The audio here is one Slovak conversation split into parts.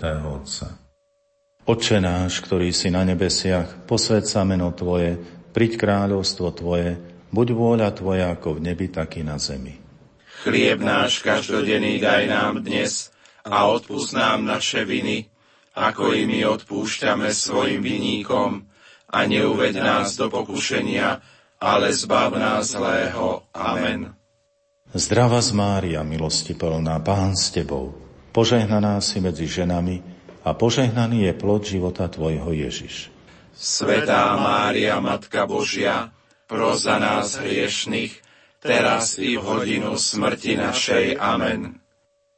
svätého Otca. Oče náš, ktorý si na nebesiach, posved sa meno Tvoje, priď kráľovstvo Tvoje, buď vôľa Tvoja ako v nebi, tak i na zemi. Chlieb náš každodenný daj nám dnes a odpúsť nám naše viny, ako i my odpúšťame svojim viníkom a neuved nás do pokušenia, ale zbav nás zlého. Amen. Zdrava z Mária, milosti plná, Pán s Tebou, požehnaná si medzi ženami a požehnaný je plod života Tvojho Ježiš. Svetá Mária, Matka Božia, pros za nás hriešných, teraz i v hodinu smrti našej. Amen.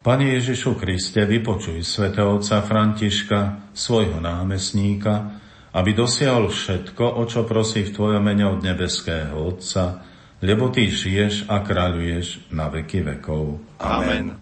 Pane Ježišu Kriste, vypočuj svätého otca Františka, svojho námestníka, aby dosiahol všetko, o čo prosí v Tvojom mene od nebeského Otca, lebo Ty žiješ a kráľuješ na veky vekov. Amen.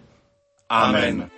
Amen.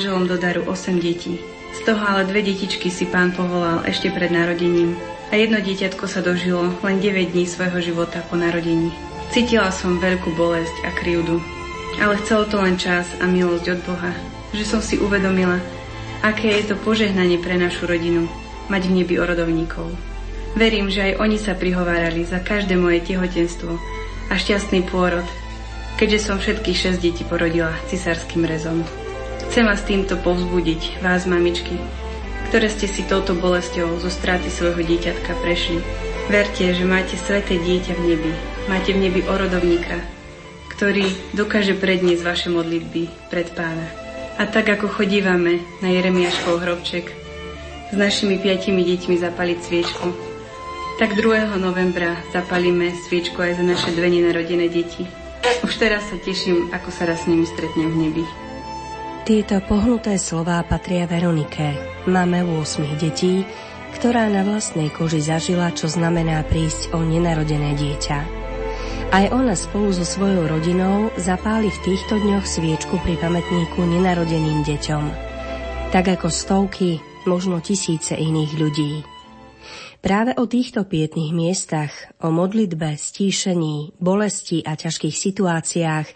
Manželom do daru 8 detí. Z toho ale dve detičky si pán povolal ešte pred narodením. A jedno dieťatko sa dožilo len 9 dní svojho života po narodení. Cítila som veľkú bolesť a krivdu. Ale chcelo to len čas a milosť od Boha, že som si uvedomila, aké je to požehnanie pre našu rodinu mať v nebi orodovníkov. Verím, že aj oni sa prihovárali za každé moje tehotenstvo a šťastný pôrod, keďže som všetkých 6 detí porodila cisárským rezom. Chcem vás týmto povzbudiť, vás mamičky, ktoré ste si touto bolesťou zo straty svojho dieťatka prešli. Verte, že máte sveté dieťa v nebi. Máte v nebi orodovníka, ktorý dokáže predniesť vaše modlitby pred pána. A tak ako chodívame na Jeremiáškov hrobček s našimi piatimi deťmi zapaliť sviečku, tak 2. novembra zapalíme sviečku aj za naše dve nenarodené deti. Už teraz sa teším, ako sa raz s nimi stretnem v nebi. Tieto pohnuté slová patria Veronike, mame 8 detí, ktorá na vlastnej koži zažila, čo znamená prísť o nenarodené dieťa. Aj ona spolu so svojou rodinou zapáli v týchto dňoch sviečku pri pamätníku nenarodeným deťom. Tak ako stovky, možno tisíce iných ľudí. Práve o týchto pietných miestach, o modlitbe, stíšení, bolesti a ťažkých situáciách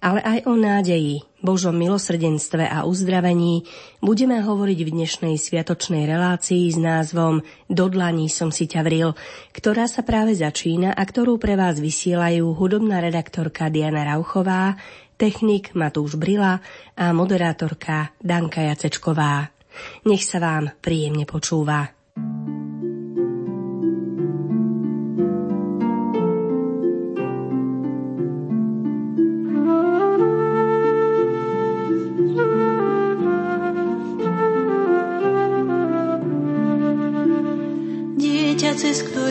ale aj o nádeji, Božom milosrdenstve a uzdravení budeme hovoriť v dnešnej sviatočnej relácii s názvom Do dlaní som si ťa vril, ktorá sa práve začína a ktorú pre vás vysielajú hudobná redaktorka Diana Rauchová, technik Matúš Brila a moderátorka Danka Jacečková. Nech sa vám príjemne počúva. Cez ktoré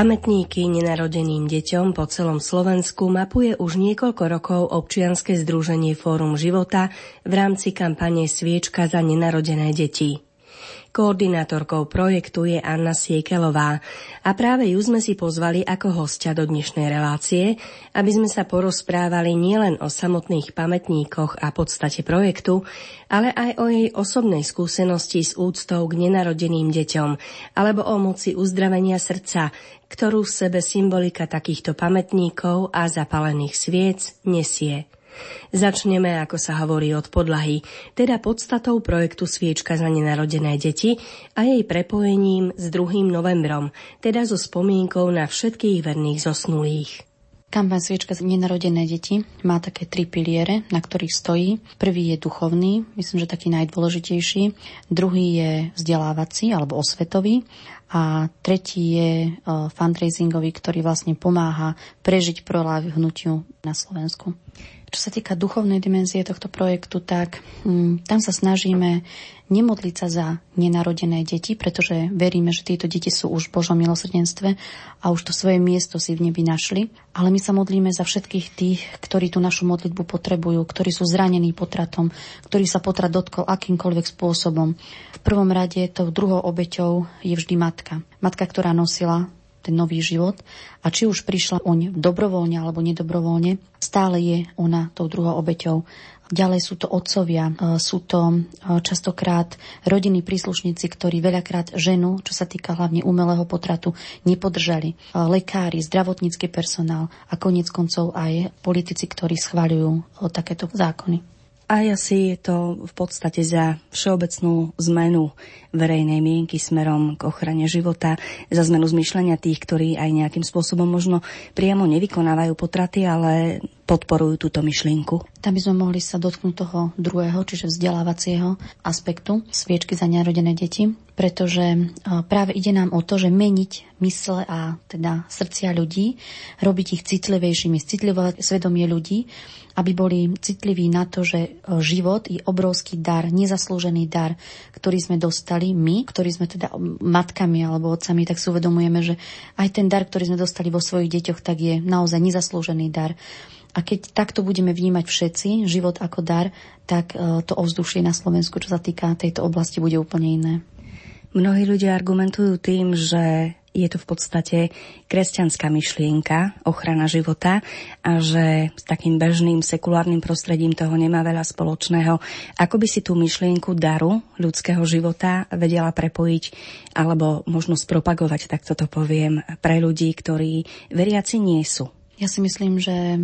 Pamätníky nenarodeným deťom po celom Slovensku mapuje už niekoľko rokov občianske združenie Fórum života v rámci kampane Sviečka za nenarodené deti. Koordinátorkou projektu je Anna Siekelová a práve ju sme si pozvali ako hostia do dnešnej relácie, aby sme sa porozprávali nielen o samotných pamätníkoch a podstate projektu, ale aj o jej osobnej skúsenosti s úctou k nenarodeným deťom alebo o moci uzdravenia srdca, ktorú v sebe symbolika takýchto pamätníkov a zapalených sviec nesie. Začneme, ako sa hovorí, od podlahy, teda podstatou projektu Sviečka za nenarodené deti a jej prepojením s 2. novembrom, teda so spomienkou na všetkých verných zosnulých. Kampaň Sviečka za nenarodené deti má také tri piliere, na ktorých stojí. Prvý je duchovný, myslím, že taký najdôležitejší. Druhý je vzdelávací alebo osvetový. A tretí je e, fundraisingový, ktorý vlastne pomáha prežiť proláv hnutiu na Slovensku. Čo sa týka duchovnej dimenzie tohto projektu, tak hm, tam sa snažíme nemodliť sa za nenarodené deti, pretože veríme, že tieto deti sú už v Božom milosrdenstve a už to svoje miesto si v nebi našli. Ale my sa modlíme za všetkých tých, ktorí tú našu modlitbu potrebujú, ktorí sú zranení potratom, ktorí sa potrat dotkol akýmkoľvek spôsobom. V prvom rade tou druhou obeťou je vždy matka. Matka, ktorá nosila ten nový život. A či už prišla oň dobrovoľne alebo nedobrovoľne, stále je ona tou druhou obeťou. Ďalej sú to otcovia, e, sú to e, častokrát rodinní príslušníci, ktorí veľakrát ženu, čo sa týka hlavne umelého potratu, nepodržali. E, lekári, zdravotnícky personál a konec koncov aj politici, ktorí schváľujú takéto zákony. A asi je to v podstate za všeobecnú zmenu verejnej mienky smerom k ochrane života, za zmenu zmyšľania tých, ktorí aj nejakým spôsobom možno priamo nevykonávajú potraty, ale podporujú túto myšlienku. Tam by sme mohli sa dotknúť toho druhého, čiže vzdelávacieho aspektu sviečky za nerodené deti, pretože e, práve ide nám o to, že meniť mysle a teda srdcia ľudí, robiť ich citlivejšími, citlivovať svedomie ľudí, aby boli citliví na to, že e, život je obrovský dar, nezaslúžený dar, ktorý sme dostali my, ktorí sme teda matkami alebo otcami, tak si uvedomujeme, že aj ten dar, ktorý sme dostali vo svojich deťoch, tak je naozaj nezaslúžený dar. A keď takto budeme vnímať všetci život ako dar, tak e, to ovzdušie na Slovensku, čo sa týka tejto oblasti, bude úplne iné. Mnohí ľudia argumentujú tým, že je to v podstate kresťanská myšlienka, ochrana života a že s takým bežným sekulárnym prostredím toho nemá veľa spoločného. Ako by si tú myšlienku daru ľudského života vedela prepojiť alebo možno spropagovať, tak toto poviem, pre ľudí, ktorí veriaci nie sú? Ja si myslím, že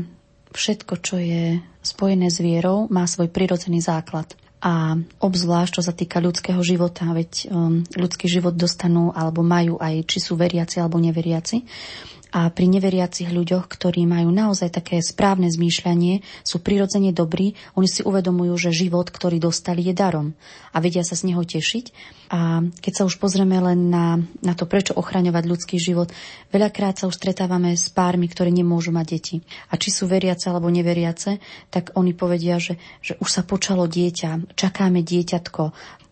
všetko, čo je spojené s vierou, má svoj prirodzený základ a obzvlášť, čo sa týka ľudského života, veď um, ľudský život dostanú alebo majú aj, či sú veriaci alebo neveriaci. A pri neveriacich ľuďoch, ktorí majú naozaj také správne zmýšľanie, sú prirodzene dobrí, oni si uvedomujú, že život, ktorý dostali, je darom a vedia sa z neho tešiť. A keď sa už pozrieme len na, na to, prečo ochraňovať ľudský život, veľakrát sa už stretávame s pármi, ktorí nemôžu mať deti. A či sú veriace alebo neveriace, tak oni povedia, že, že už sa počalo dieťa, čakáme dieťatko,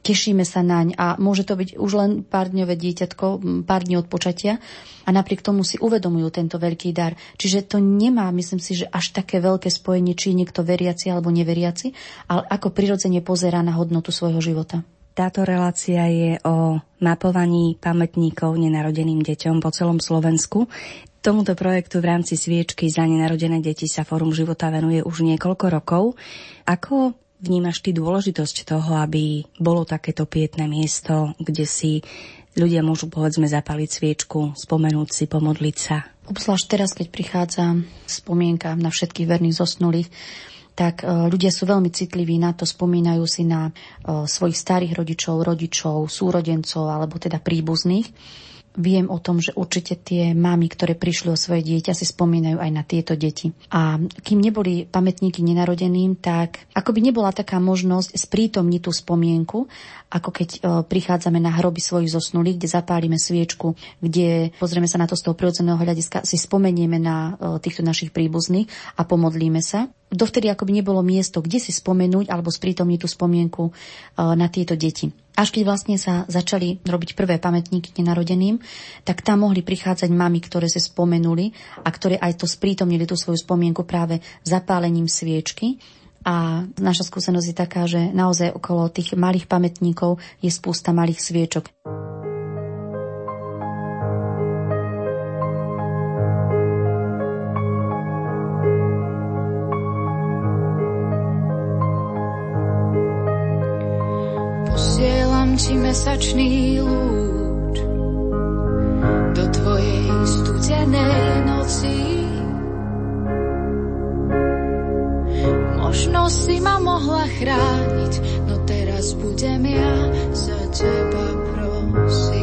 tešíme sa naň a môže to byť už len pár dňové dieťatko, pár dní od počatia a napriek tomu si uvedomujú tento veľký dar. Čiže to nemá, myslím si, že až také veľké spojenie, či niekto veriaci alebo neveriaci, ale ako prirodzene pozerá na hodnotu svojho života. Táto relácia je o mapovaní pamätníkov nenarodeným deťom po celom Slovensku. Tomuto projektu v rámci sviečky za nenarodené deti sa Fórum života venuje už niekoľko rokov. Ako vnímaš ty dôležitosť toho, aby bolo takéto pietné miesto, kde si ľudia môžu povedzme zapaliť sviečku, spomenúť si, pomodliť sa? Obzvlášť teraz, keď prichádza spomienka na všetkých verných zosnulých, tak e, ľudia sú veľmi citliví na to, spomínajú si na e, svojich starých rodičov, rodičov, súrodencov alebo teda príbuzných viem o tom, že určite tie mamy, ktoré prišli o svoje dieťa, si spomínajú aj na tieto deti. A kým neboli pamätníky nenarodeným, tak ako by nebola taká možnosť sprítomniť tú spomienku, ako keď e, prichádzame na hroby svojich zosnulých, kde zapálime sviečku, kde pozrieme sa na to z toho prirodzeného hľadiska, si spomenieme na e, týchto našich príbuzných a pomodlíme sa. Dovtedy ako by nebolo miesto, kde si spomenúť alebo sprítomniť tú spomienku e, na tieto deti. Až keď vlastne sa začali robiť prvé pamätníky nenarodeným, tak tam mohli prichádzať mamy, ktoré si spomenuli a ktoré aj to sprítomnili tú svoju spomienku práve zapálením sviečky. A naša skúsenosť je taká, že naozaj okolo tých malých pamätníkov je spústa malých sviečok. Ti mesačný lúč do tvojej studenej noci. Možno si ma mohla chrániť, no teraz budem ja za teba prosiť.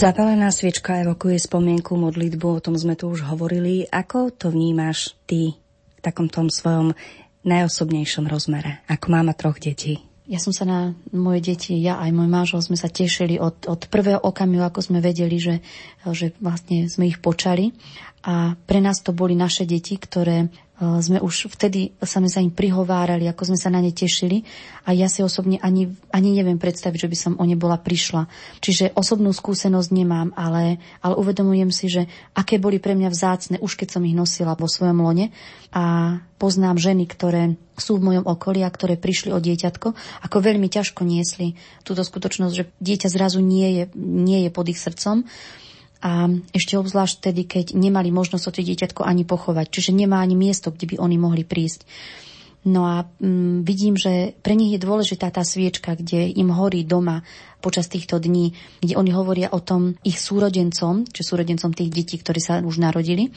Zapálená sviečka evokuje spomienku, modlitbu, o tom sme tu už hovorili. Ako to vnímaš ty v takom tom svojom najosobnejšom rozmere, ako máma troch detí? Ja som sa na moje deti, ja aj môj manžel sme sa tešili od, od prvého okamihu, ako sme vedeli, že, že vlastne sme ich počali. A pre nás to boli naše deti, ktoré sme už vtedy sa sme sa im prihovárali, ako sme sa na ne tešili. A ja si osobne ani, ani neviem predstaviť, že by som o ne bola prišla. Čiže osobnú skúsenosť nemám, ale, ale uvedomujem si, že aké boli pre mňa vzácne, už keď som ich nosila vo svojom lone. A poznám ženy, ktoré sú v mojom okolí a ktoré prišli o dieťatko, ako veľmi ťažko niesli túto skutočnosť, že dieťa zrazu nie je, nie je pod ich srdcom a ešte obzvlášť vtedy, keď nemali možnosť o to dieťatko ani pochovať. Čiže nemá ani miesto, kde by oni mohli prísť. No a mm, vidím, že pre nich je dôležitá tá sviečka, kde im horí doma počas týchto dní, kde oni hovoria o tom ich súrodencom, či súrodencom tých detí, ktorí sa už narodili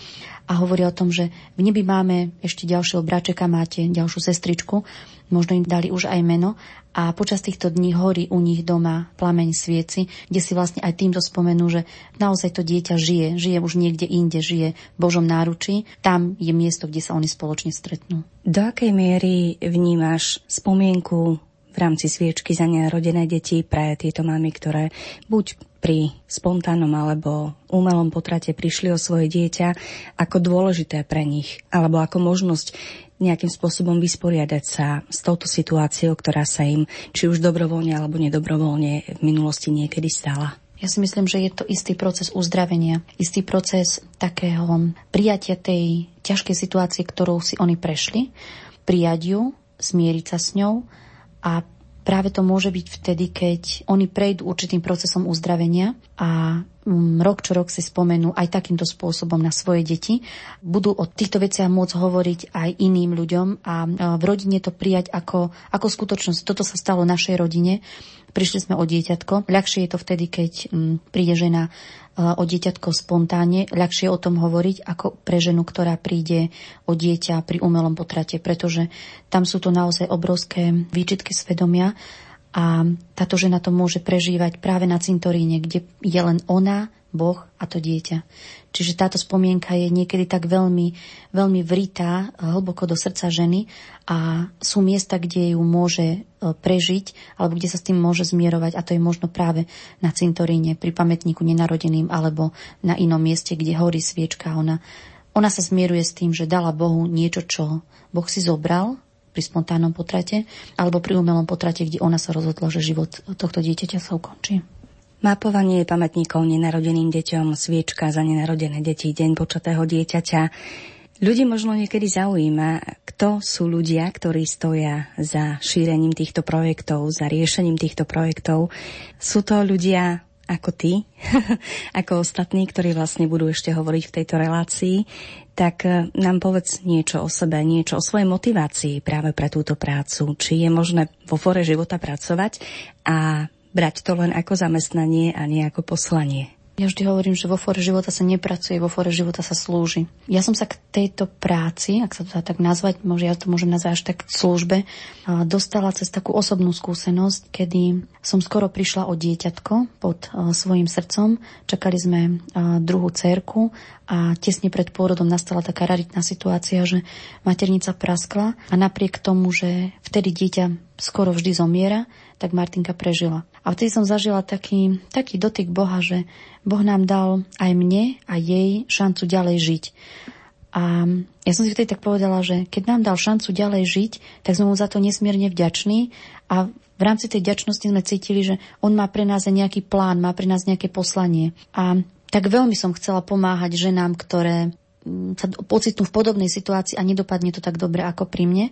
a hovoria o tom, že v nebi máme ešte ďalšieho bračeka, máte ďalšiu sestričku, možno im dali už aj meno a počas týchto dní horí u nich doma plameň svieci, kde si vlastne aj týmto spomenú, že naozaj to dieťa žije, žije už niekde inde, žije v Božom náručí. Tam je miesto, kde sa oni spoločne stretnú. Do akej miery vnímaš spomienku v rámci sviečky za nerodené deti pre tieto mamy, ktoré buď pri spontánnom alebo umelom potrate prišli o svoje dieťa ako dôležité pre nich, alebo ako možnosť nejakým spôsobom vysporiadať sa s touto situáciou, ktorá sa im či už dobrovoľne alebo nedobrovoľne v minulosti niekedy stala. Ja si myslím, že je to istý proces uzdravenia, istý proces takého prijatia tej ťažkej situácie, ktorou si oni prešli, prijať ju, zmieriť sa s ňou a práve to môže byť vtedy, keď oni prejdú určitým procesom uzdravenia a mm, rok čo rok si spomenú aj takýmto spôsobom na svoje deti. Budú o týchto veciach môcť hovoriť aj iným ľuďom a v rodine to prijať ako, ako skutočnosť. Toto sa stalo našej rodine. Prišli sme o dieťatko. Ľahšie je to vtedy, keď mm, príde žena o dieťatko spontánne, ľahšie o tom hovoriť ako pre ženu, ktorá príde o dieťa pri umelom potrate, pretože tam sú to naozaj obrovské výčitky svedomia a táto žena to môže prežívať práve na cintoríne, kde je len ona, Boh a to dieťa. Čiže táto spomienka je niekedy tak veľmi, veľmi vritá hlboko do srdca ženy a sú miesta, kde ju môže e, prežiť alebo kde sa s tým môže zmierovať a to je možno práve na cintoríne, pri pamätníku nenarodeným alebo na inom mieste, kde horí sviečka. Ona, ona sa zmieruje s tým, že dala Bohu niečo, čo Boh si zobral pri spontánnom potrate alebo pri umelom potrate, kde ona sa rozhodla, že život tohto dieťaťa sa ukončí. Mapovanie pamätníkov nenarodeným deťom, sviečka za nenarodené deti, deň počatého dieťaťa. Ľudí možno niekedy zaujíma, kto sú ľudia, ktorí stoja za šírením týchto projektov, za riešením týchto projektov. Sú to ľudia ako ty, ako ostatní, ktorí vlastne budú ešte hovoriť v tejto relácii, tak eh, nám povedz niečo o sebe, niečo o svojej motivácii práve pre túto prácu. Či je možné vo fore života pracovať a brať to len ako zamestnanie a nie ako poslanie. Ja vždy hovorím, že vo fore života sa nepracuje, vo fore života sa slúži. Ja som sa k tejto práci, ak sa to dá tak nazvať, možno ja to môžem nazvať až tak službe, dostala cez takú osobnú skúsenosť, kedy som skoro prišla o dieťatko pod svojim srdcom. Čakali sme druhú cerku a tesne pred pôrodom nastala taká raritná situácia, že maternica praskla a napriek tomu, že vtedy dieťa skoro vždy zomiera, tak Martinka prežila. A vtedy som zažila taký, taký dotyk Boha, že Boh nám dal aj mne a jej šancu ďalej žiť. A ja som si vtedy tak povedala, že keď nám dal šancu ďalej žiť, tak sme mu za to nesmierne vďační a v rámci tej vďačnosti sme cítili, že on má pre nás aj nejaký plán, má pre nás nejaké poslanie. A tak veľmi som chcela pomáhať ženám, ktoré mm, sa pocitnú v podobnej situácii a nedopadne to tak dobre ako pri mne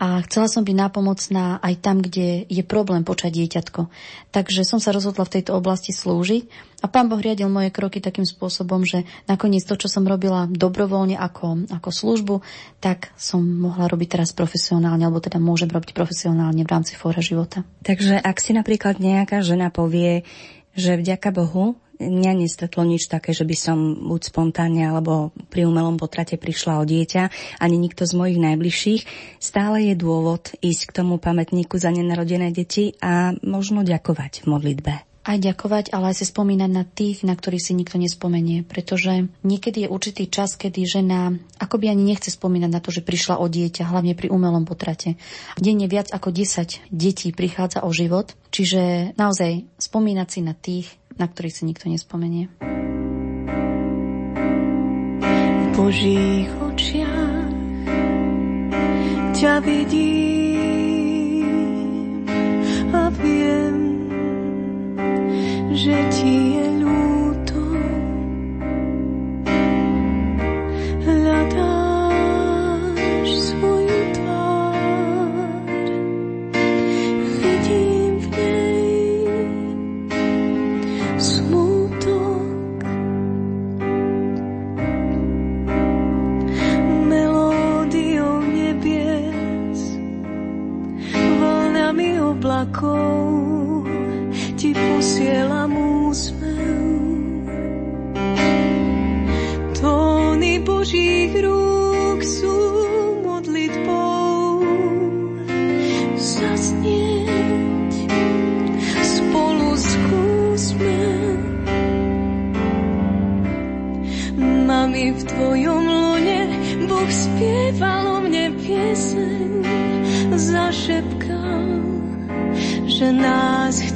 a chcela som byť nápomocná aj tam, kde je problém počať dieťatko. Takže som sa rozhodla v tejto oblasti slúžiť a pán Boh riadil moje kroky takým spôsobom, že nakoniec to, čo som robila dobrovoľne ako, ako službu, tak som mohla robiť teraz profesionálne, alebo teda môžem robiť profesionálne v rámci fóra života. Takže ak si napríklad nejaká žena povie, že vďaka Bohu mňa nestretlo nič také, že by som buď spontánne alebo pri umelom potrate prišla o dieťa, ani nikto z mojich najbližších. Stále je dôvod ísť k tomu pamätníku za nenarodené deti a možno ďakovať v modlitbe. aj ďakovať, ale aj si spomínať na tých, na ktorých si nikto nespomenie. Pretože niekedy je určitý čas, kedy žena akoby ani nechce spomínať na to, že prišla o dieťa, hlavne pri umelom potrate. Denne viac ako 10 detí prichádza o život, čiže naozaj spomínať si na tých, na ktorých si nikto nespomenie. V Božích očiach ťa vidím a viem, že ti je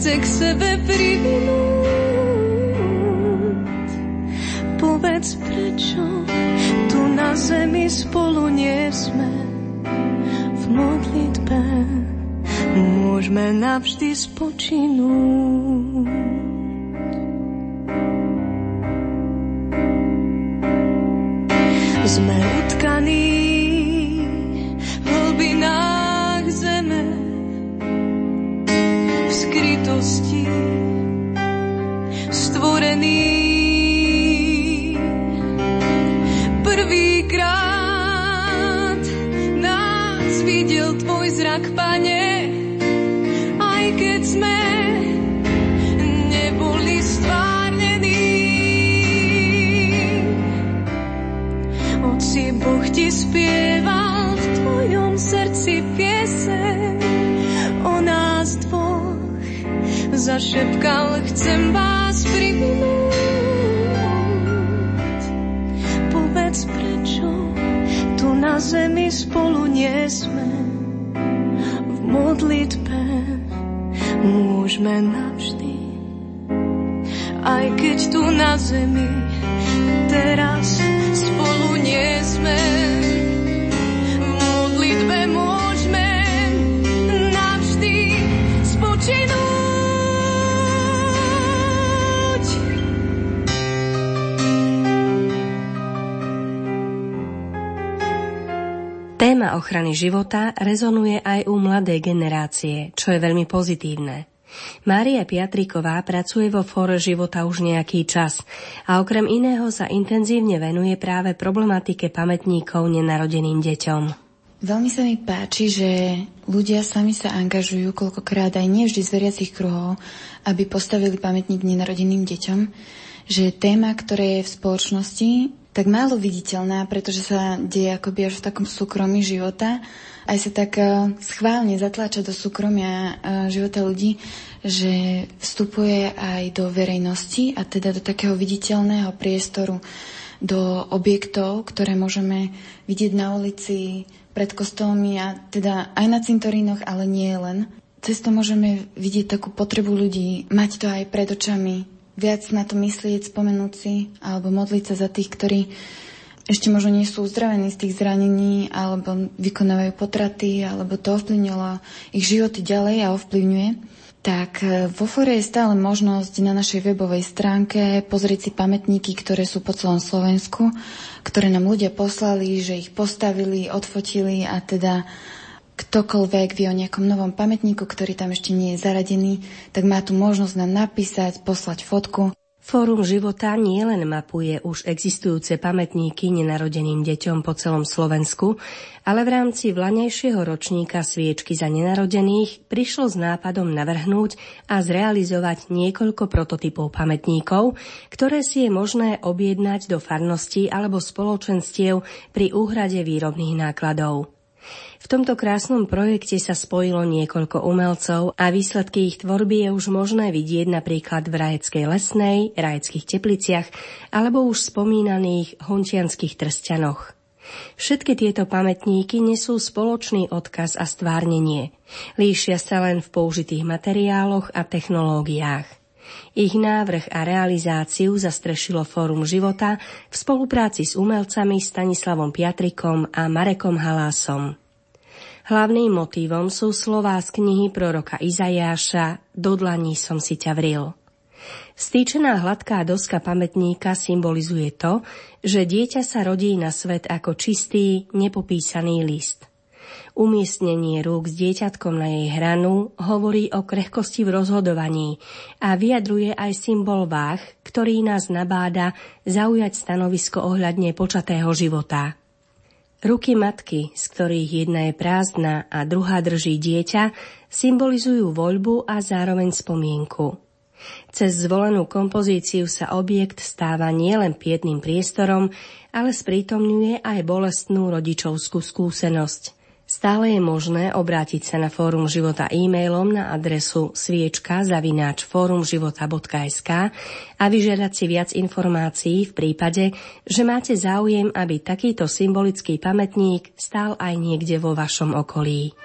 chce k sebe privinúť. Povedz, prečo tu na zemi spolu nie sme v modlitbe. Môžeme navždy spočinúť. Sme utkaní zrak, pane, aj keď sme neboli stvárnení. Oci Boh ti spieval v tvojom srdci pieseň o nás dvoch zašepkal, chcem vás privinúť. Povedz, prečo tu na zemi spolu nie sme modlitbe. Môžeme navždy, aj keď tu na zemi teraz Téma ochrany života rezonuje aj u mladej generácie, čo je veľmi pozitívne. Mária Piatriková pracuje vo Fóre života už nejaký čas a okrem iného sa intenzívne venuje práve problematike pamätníkov nenarodeným deťom. Veľmi sa mi páči, že ľudia sami sa angažujú koľkokrát aj nie vždy z veriacich kruhov, aby postavili pamätník nenarodeným deťom, že téma, ktorá je v spoločnosti tak málo viditeľná, pretože sa deje akoby až v takom súkromí života, aj sa tak eh, schválne zatláča do súkromia eh, života ľudí, že vstupuje aj do verejnosti a teda do takého viditeľného priestoru, do objektov, ktoré môžeme vidieť na ulici, pred kostolmi a teda aj na cintorínoch, ale nie len. Cez to môžeme vidieť takú potrebu ľudí, mať to aj pred očami, viac na to myslieť, spomenúť si alebo modliť sa za tých, ktorí ešte možno nie sú uzdravení z tých zranení alebo vykonávajú potraty alebo to ovplyvnilo ich životy ďalej a ovplyvňuje. Tak e, vo fore je stále možnosť na našej webovej stránke pozrieť si pamätníky, ktoré sú po celom Slovensku, ktoré nám ľudia poslali, že ich postavili, odfotili a teda ktokoľvek vie o nejakom novom pamätníku, ktorý tam ešte nie je zaradený, tak má tu možnosť nám napísať, poslať fotku. Fórum života nielen mapuje už existujúce pamätníky nenarodeným deťom po celom Slovensku, ale v rámci vlanejšieho ročníka sviečky za nenarodených prišlo s nápadom navrhnúť a zrealizovať niekoľko prototypov pamätníkov, ktoré si je možné objednať do farnosti alebo spoločenstiev pri úhrade výrobných nákladov. V tomto krásnom projekte sa spojilo niekoľko umelcov a výsledky ich tvorby je už možné vidieť napríklad v Rajeckej lesnej, Rajeckých tepliciach alebo už spomínaných hontianských trstianoch. Všetky tieto pamätníky nesú spoločný odkaz a stvárnenie. Líšia sa len v použitých materiáloch a technológiách. Ich návrh a realizáciu zastrešilo Fórum života v spolupráci s umelcami Stanislavom Piatrikom a Marekom Halásom. Hlavným motívom sú slová z knihy proroka Izajáša Do dlaní som si ťa vril. Stýčená hladká doska pamätníka symbolizuje to, že dieťa sa rodí na svet ako čistý, nepopísaný list. Umiestnenie rúk s dieťatkom na jej hranu hovorí o krehkosti v rozhodovaní a vyjadruje aj symbol váh, ktorý nás nabáda zaujať stanovisko ohľadne počatého života. Ruky matky, z ktorých jedna je prázdna a druhá drží dieťa, symbolizujú voľbu a zároveň spomienku. Cez zvolenú kompozíciu sa objekt stáva nielen pietným priestorom, ale sprítomňuje aj bolestnú rodičovskú skúsenosť – Stále je možné obrátiť sa na Fórum života e-mailom na adresu sviečka zavináč fórumživota.sk a vyžiadať si viac informácií v prípade, že máte záujem, aby takýto symbolický pamätník stál aj niekde vo vašom okolí.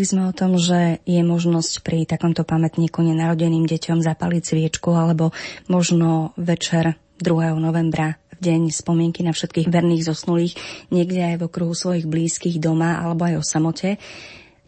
Hovorili sme o tom, že je možnosť pri takomto pamätníku nenarodeným deťom zapaliť sviečku alebo možno večer 2. novembra deň spomienky na všetkých verných zosnulých, niekde aj v okruhu svojich blízkych doma alebo aj o samote.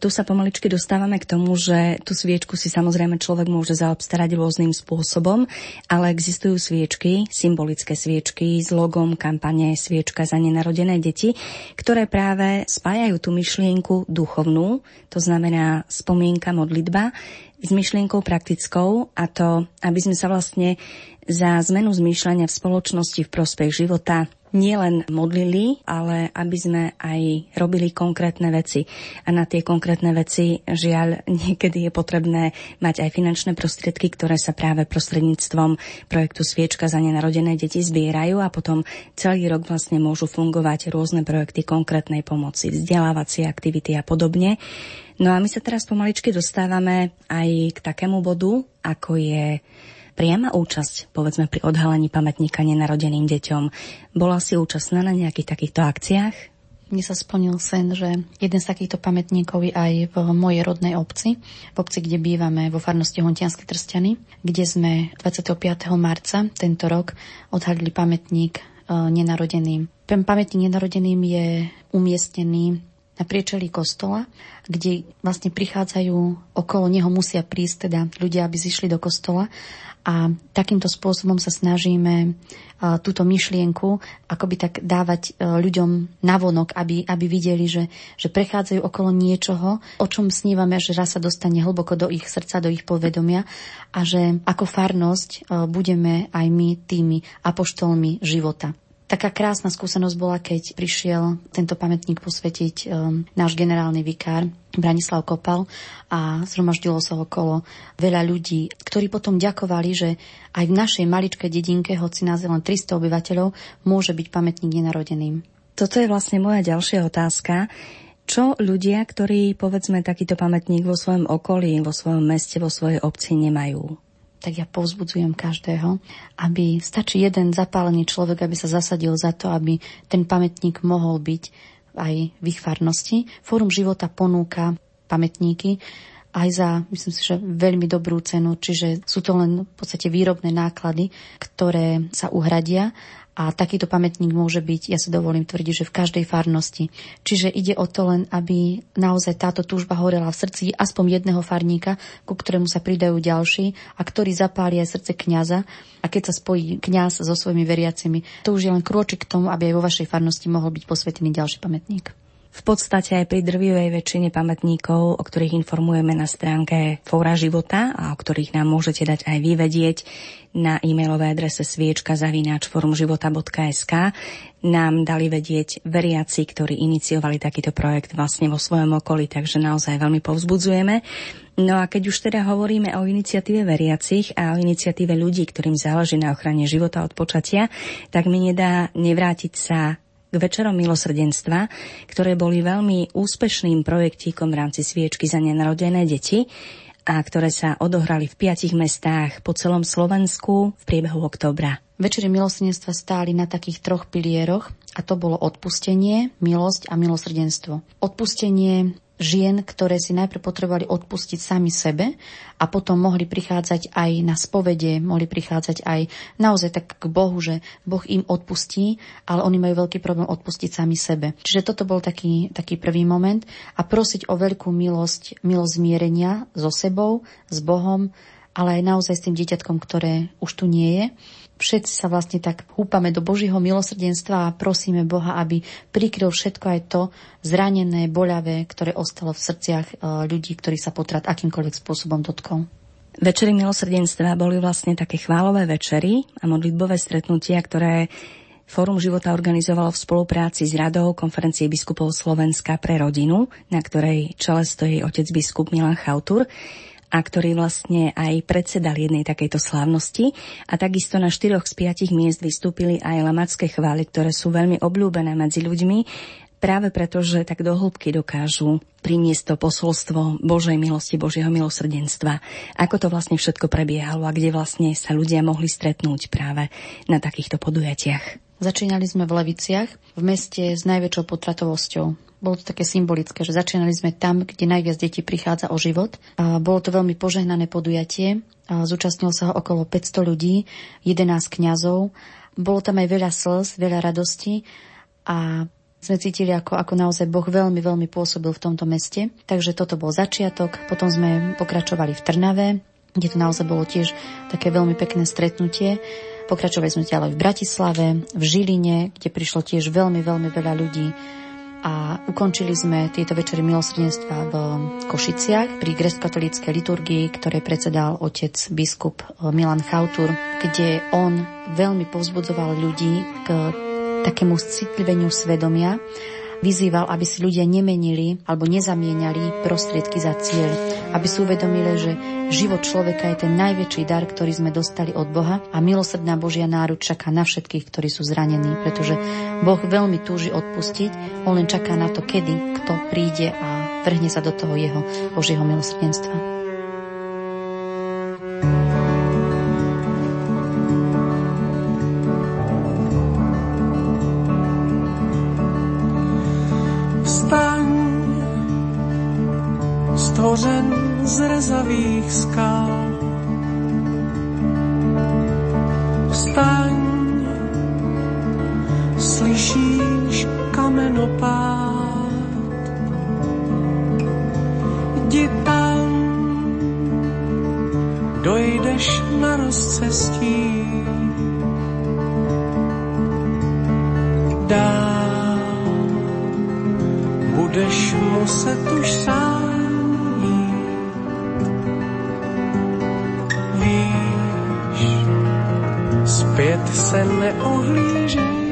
Tu sa pomaličky dostávame k tomu, že tú sviečku si samozrejme človek môže zaobstarať rôznym spôsobom, ale existujú sviečky, symbolické sviečky s logom kampane Sviečka za nenarodené deti, ktoré práve spájajú tú myšlienku duchovnú, to znamená spomienka, modlitba, s myšlienkou praktickou a to, aby sme sa vlastne za zmenu zmýšľania v spoločnosti v prospech života nielen modlili, ale aby sme aj robili konkrétne veci. A na tie konkrétne veci, žiaľ, niekedy je potrebné mať aj finančné prostriedky, ktoré sa práve prostredníctvom projektu Sviečka za nenarodené deti zbierajú a potom celý rok vlastne môžu fungovať rôzne projekty konkrétnej pomoci, vzdelávacie aktivity a podobne. No a my sa teraz pomaličky dostávame aj k takému bodu, ako je priama účasť, povedzme pri odhalení pamätníka nenarodeným deťom. Bola si účastná na nejakých takýchto akciách? Mne sa splnil sen, že jeden z takýchto pamätníkov je aj v mojej rodnej obci, v obci, kde bývame vo farnosti Hontianske Trstiany, kde sme 25. marca tento rok odhalili pamätník e, nenarodeným. Ten pamätník nenarodeným je umiestnený na priečelí kostola, kde vlastne prichádzajú, okolo neho musia prísť teda ľudia, aby zišli do kostola a takýmto spôsobom sa snažíme túto myšlienku akoby tak dávať ľuďom navonok, aby, aby videli, že, že prechádzajú okolo niečoho, o čom snívame, že raz sa dostane hlboko do ich srdca, do ich povedomia a že ako farnosť budeme aj my tými apoštolmi života. Taká krásna skúsenosť bola, keď prišiel tento pamätník posvetiť um, náš generálny vikár Branislav Kopal a zhromaždilo sa okolo veľa ľudí, ktorí potom ďakovali, že aj v našej maličkej dedinke, hoci nás je len 300 obyvateľov, môže byť pamätník nenarodeným. Toto je vlastne moja ďalšia otázka. Čo ľudia, ktorí povedzme takýto pamätník vo svojom okolí, vo svojom meste, vo svojej obci nemajú? Tak ja povzbudzujem každého, aby stačí jeden zapálený človek, aby sa zasadil za to, aby ten pamätník mohol byť aj v ich farnosti. Fórum života ponúka pamätníky aj za, myslím si, že veľmi dobrú cenu, čiže sú to len v podstate výrobné náklady, ktoré sa uhradia a takýto pamätník môže byť, ja si dovolím tvrdiť, že v každej farnosti. Čiže ide o to len, aby naozaj táto túžba horela v srdci aspoň jedného farníka, ku ktorému sa pridajú ďalší a ktorý zapáli aj srdce kňaza. A keď sa spojí kňaz so svojimi veriacimi, to už je len krôčik k tomu, aby aj vo vašej farnosti mohol byť posvetený ďalší pamätník. V podstate aj pri drvivej väčšine pamätníkov, o ktorých informujeme na stránke Fóra života a o ktorých nám môžete dať aj vyvedieť na e-mailovej adrese sviečka zavináč forumživota.sk nám dali vedieť veriaci, ktorí iniciovali takýto projekt vlastne vo svojom okolí, takže naozaj veľmi povzbudzujeme. No a keď už teda hovoríme o iniciatíve veriacich a o iniciatíve ľudí, ktorým záleží na ochrane života od počatia, tak mi nedá nevrátiť sa k večerom milosrdenstva, ktoré boli veľmi úspešným projektíkom v rámci sviečky za nenarodené deti a ktoré sa odohrali v piatich mestách po celom Slovensku v priebehu oktobra. Večery milosrdenstva stáli na takých troch pilieroch a to bolo odpustenie, milosť a milosrdenstvo. Odpustenie žien, ktoré si najprv potrebovali odpustiť sami sebe a potom mohli prichádzať aj na spovede, mohli prichádzať aj naozaj tak k Bohu, že Boh im odpustí, ale oni majú veľký problém odpustiť sami sebe. Čiže toto bol taký, taký prvý moment a prosiť o veľkú milosť, milosť zmierenia so sebou, s Bohom, ale aj naozaj s tým dieťatkom, ktoré už tu nie je všetci sa vlastne tak húpame do Božího milosrdenstva a prosíme Boha, aby prikryl všetko aj to zranené, boľavé, ktoré ostalo v srdciach e, ľudí, ktorí sa potrat akýmkoľvek spôsobom dotkol. Večery milosrdenstva boli vlastne také chválové večery a modlitbové stretnutia, ktoré Fórum života organizovalo v spolupráci s Radou konferencie biskupov Slovenska pre rodinu, na ktorej čele stojí otec biskup Milan Chautur a ktorý vlastne aj predsedal jednej takejto slávnosti. A takisto na štyroch z piatich miest vystúpili aj lamacké chvály, ktoré sú veľmi obľúbené medzi ľuďmi, práve preto, že tak do hĺbky dokážu priniesť to posolstvo Božej milosti, Božieho milosrdenstva. Ako to vlastne všetko prebiehalo a kde vlastne sa ľudia mohli stretnúť práve na takýchto podujatiach. Začínali sme v Leviciach, v meste s najväčšou potratovosťou bolo to také symbolické, že začínali sme tam, kde najviac detí prichádza o život. A bolo to veľmi požehnané podujatie. A zúčastnilo sa ho okolo 500 ľudí, 11 kňazov. Bolo tam aj veľa slz, veľa radosti a sme cítili, ako, ako naozaj Boh veľmi, veľmi pôsobil v tomto meste. Takže toto bol začiatok. Potom sme pokračovali v Trnave, kde to naozaj bolo tiež také veľmi pekné stretnutie. Pokračovali sme ďalej v Bratislave, v Žiline, kde prišlo tiež veľmi, veľmi veľa ľudí a ukončili sme tieto večery milosrdenstva v Košiciach pri grecko-katolíckej liturgii, ktorej predsedal otec biskup Milan Chautur, kde on veľmi povzbudzoval ľudí k takému citliveniu svedomia Vyzýval, aby si ľudia nemenili alebo nezamieniali prostriedky za cieľ, aby si uvedomili, že život človeka je ten najväčší dar, ktorý sme dostali od Boha a milosrdná Božia náruč čaká na všetkých, ktorí sú zranení, pretože Boh veľmi túži odpustiť, on len čaká na to, kedy kto príde a vrhne sa do toho jeho Božieho milosrdenstva. Z rezavých skal. Vstaň, slyšíš kamenopád. Jdi tam, dojdeš na rozcestí. Dál budeš muset už sám zpět se neohlížej.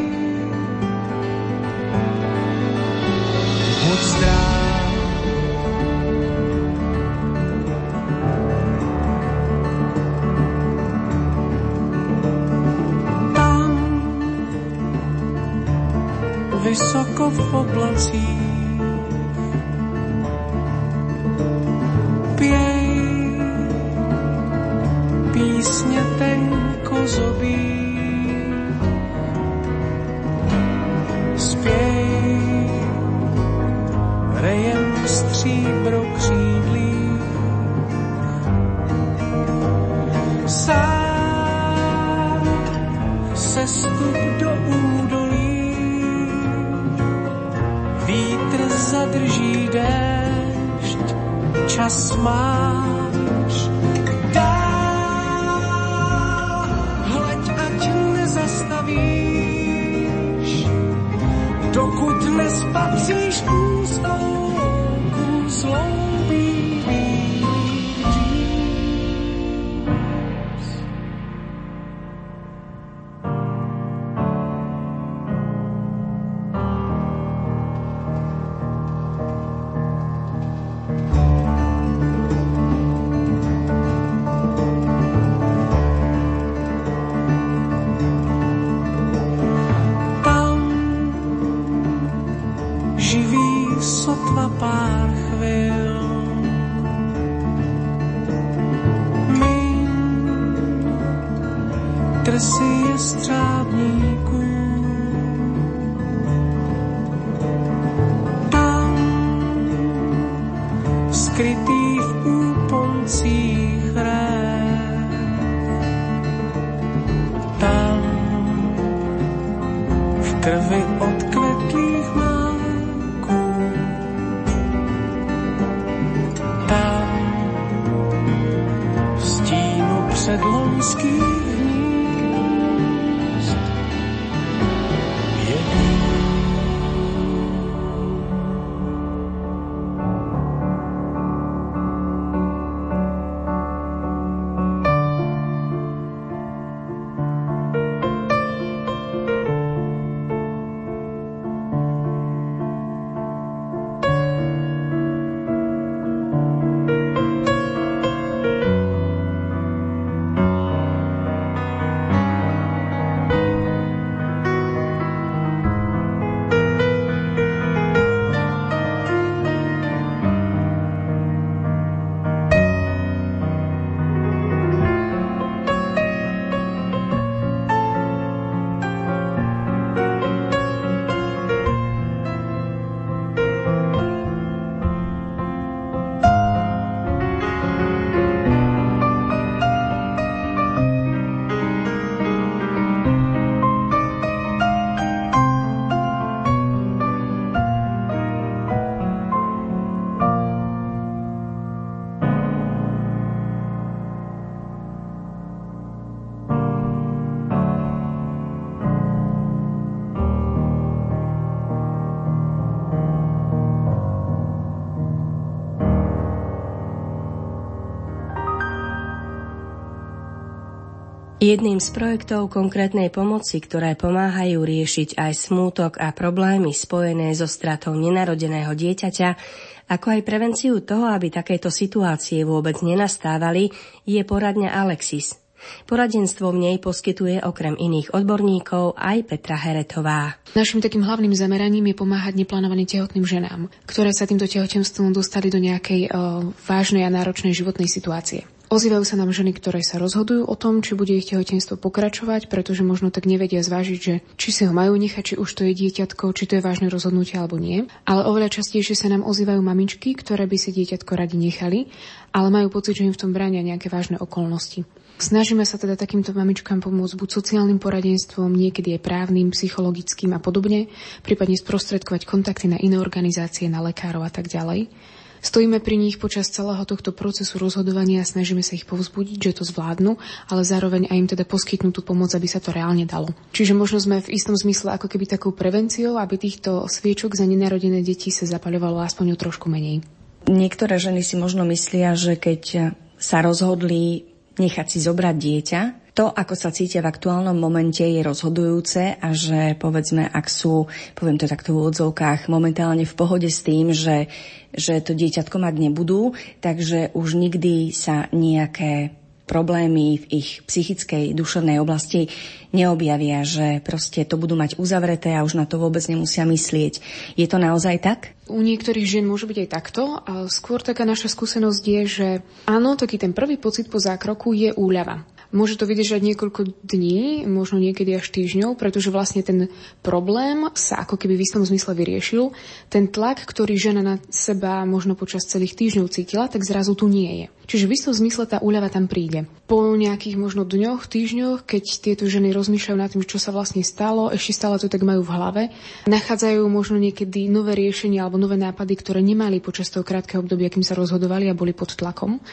Jedným z projektov konkrétnej pomoci, ktoré pomáhajú riešiť aj smútok a problémy spojené so stratou nenarodeného dieťaťa, ako aj prevenciu toho, aby takéto situácie vôbec nenastávali, je poradňa Alexis. Poradenstvo v nej poskytuje okrem iných odborníkov aj Petra Heretová. Našim takým hlavným zameraním je pomáhať neplánovaným tehotným ženám, ktoré sa týmto tehotenstvom dostali do nejakej o, vážnej a náročnej životnej situácie. Ozývajú sa nám ženy, ktoré sa rozhodujú o tom, či bude ich tehotenstvo pokračovať, pretože možno tak nevedia zvážiť, že či si ho majú nechať, či už to je dieťatko, či to je vážne rozhodnutie alebo nie. Ale oveľa častejšie sa nám ozývajú mamičky, ktoré by si dieťatko radi nechali, ale majú pocit, že im v tom bránia nejaké vážne okolnosti. Snažíme sa teda takýmto mamičkám pomôcť buď sociálnym poradenstvom, niekedy aj právnym, psychologickým a podobne, prípadne sprostredkovať kontakty na iné organizácie, na lekárov a tak ďalej. Stojíme pri nich počas celého tohto procesu rozhodovania a snažíme sa ich povzbudiť, že to zvládnu, ale zároveň aj im teda poskytnúť tú pomoc, aby sa to reálne dalo. Čiže možno sme v istom zmysle ako keby takou prevenciou, aby týchto sviečok za nenarodené deti sa zapaľovalo aspoň o trošku menej. Niektoré ženy si možno myslia, že keď sa rozhodli nechať si zobrať dieťa, to, ako sa cítia v aktuálnom momente, je rozhodujúce a že, povedzme, ak sú, poviem to takto v úvodzovkách, momentálne v pohode s tým, že, že to dieťatko mať nebudú, takže už nikdy sa nejaké problémy v ich psychickej, duševnej oblasti neobjavia, že proste to budú mať uzavreté a už na to vôbec nemusia myslieť. Je to naozaj tak? U niektorých žien môže byť aj takto. A skôr taká naša skúsenosť je, že áno, taký ten prvý pocit po zákroku je úľava. Môže to vydržať niekoľko dní, možno niekedy až týždňov, pretože vlastne ten problém sa ako keby v istom zmysle vyriešil. Ten tlak, ktorý žena na seba možno počas celých týždňov cítila, tak zrazu tu nie je. Čiže v istom zmysle tá úľava tam príde. Po nejakých možno dňoch, týždňoch, keď tieto ženy rozmýšľajú nad tým, čo sa vlastne stalo, ešte stále to tak majú v hlave, nachádzajú možno niekedy nové riešenia alebo nové nápady, ktoré nemali počas toho krátkeho obdobia, kým sa rozhodovali a boli pod tlakom.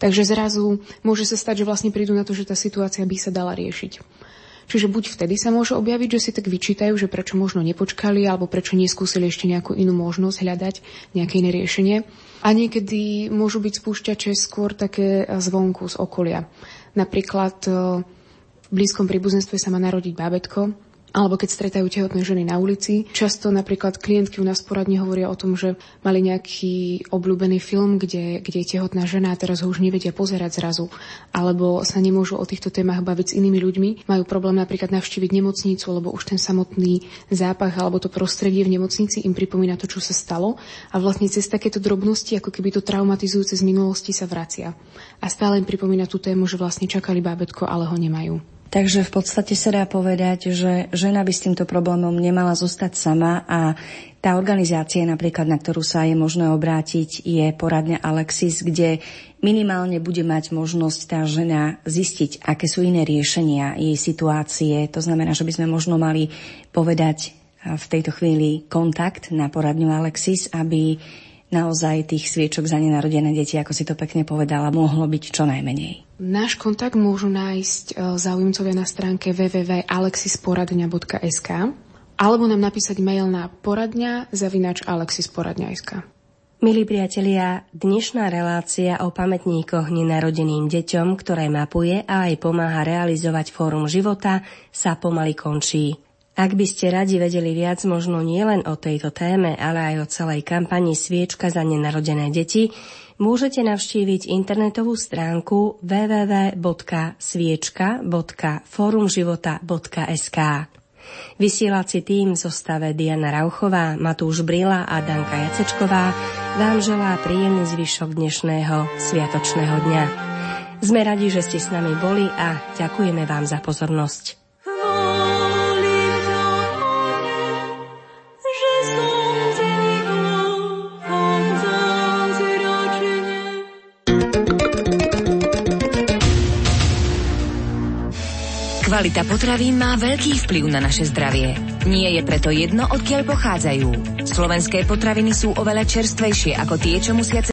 Takže zrazu môže sa stať, že vlastne prídu na to, že tá situácia by sa dala riešiť. Čiže buď vtedy sa môže objaviť, že si tak vyčítajú, že prečo možno nepočkali, alebo prečo neskúsili ešte nejakú inú možnosť hľadať nejaké iné riešenie. A niekedy môžu byť spúšťače skôr také zvonku z okolia. Napríklad v blízkom príbuzenstve sa má narodiť bábetko alebo keď stretajú tehotné ženy na ulici. Často napríklad klientky u nás poradne hovoria o tom, že mali nejaký obľúbený film, kde, kde je tehotná žena a teraz ho už nevedia pozerať zrazu. Alebo sa nemôžu o týchto témach baviť s inými ľuďmi. Majú problém napríklad navštíviť nemocnicu, lebo už ten samotný zápach alebo to prostredie v nemocnici im pripomína to, čo sa stalo. A vlastne cez takéto drobnosti, ako keby to traumatizujúce z minulosti sa vracia. A stále im pripomína tú tému, že vlastne čakali bábetko, ale ho nemajú. Takže v podstate sa dá povedať, že žena by s týmto problémom nemala zostať sama a tá organizácia napríklad, na ktorú sa je možné obrátiť, je poradňa Alexis, kde minimálne bude mať možnosť tá žena zistiť, aké sú iné riešenia jej situácie. To znamená, že by sme možno mali povedať v tejto chvíli kontakt na poradňu Alexis, aby naozaj tých sviečok za nenarodené deti, ako si to pekne povedala, mohlo byť čo najmenej. Náš kontakt môžu nájsť e, záujemcovia na stránke www.alexisporadňa.sk alebo nám napísať mail na poradňa zavinač alexisporadňa.sk. Milí priatelia, dnešná relácia o pamätníkoch nenarodeným deťom, ktoré mapuje a aj pomáha realizovať Fórum života, sa pomaly končí. Ak by ste radi vedeli viac možno nielen o tejto téme, ale aj o celej kampani Sviečka za nenarodené deti, môžete navštíviť internetovú stránku www.sviečka.forumživota.sk. Vysielací tým zostave Diana Rauchová, Matúš Brila a Danka Jacečková vám želá príjemný zvyšok dnešného sviatočného dňa. Sme radi, že ste s nami boli a ďakujeme vám za pozornosť. Kvalita potravín má veľký vplyv na naše zdravie. Nie je preto jedno, odkiaľ pochádzajú. Slovenské potraviny sú oveľa čerstvejšie ako tie, čo musia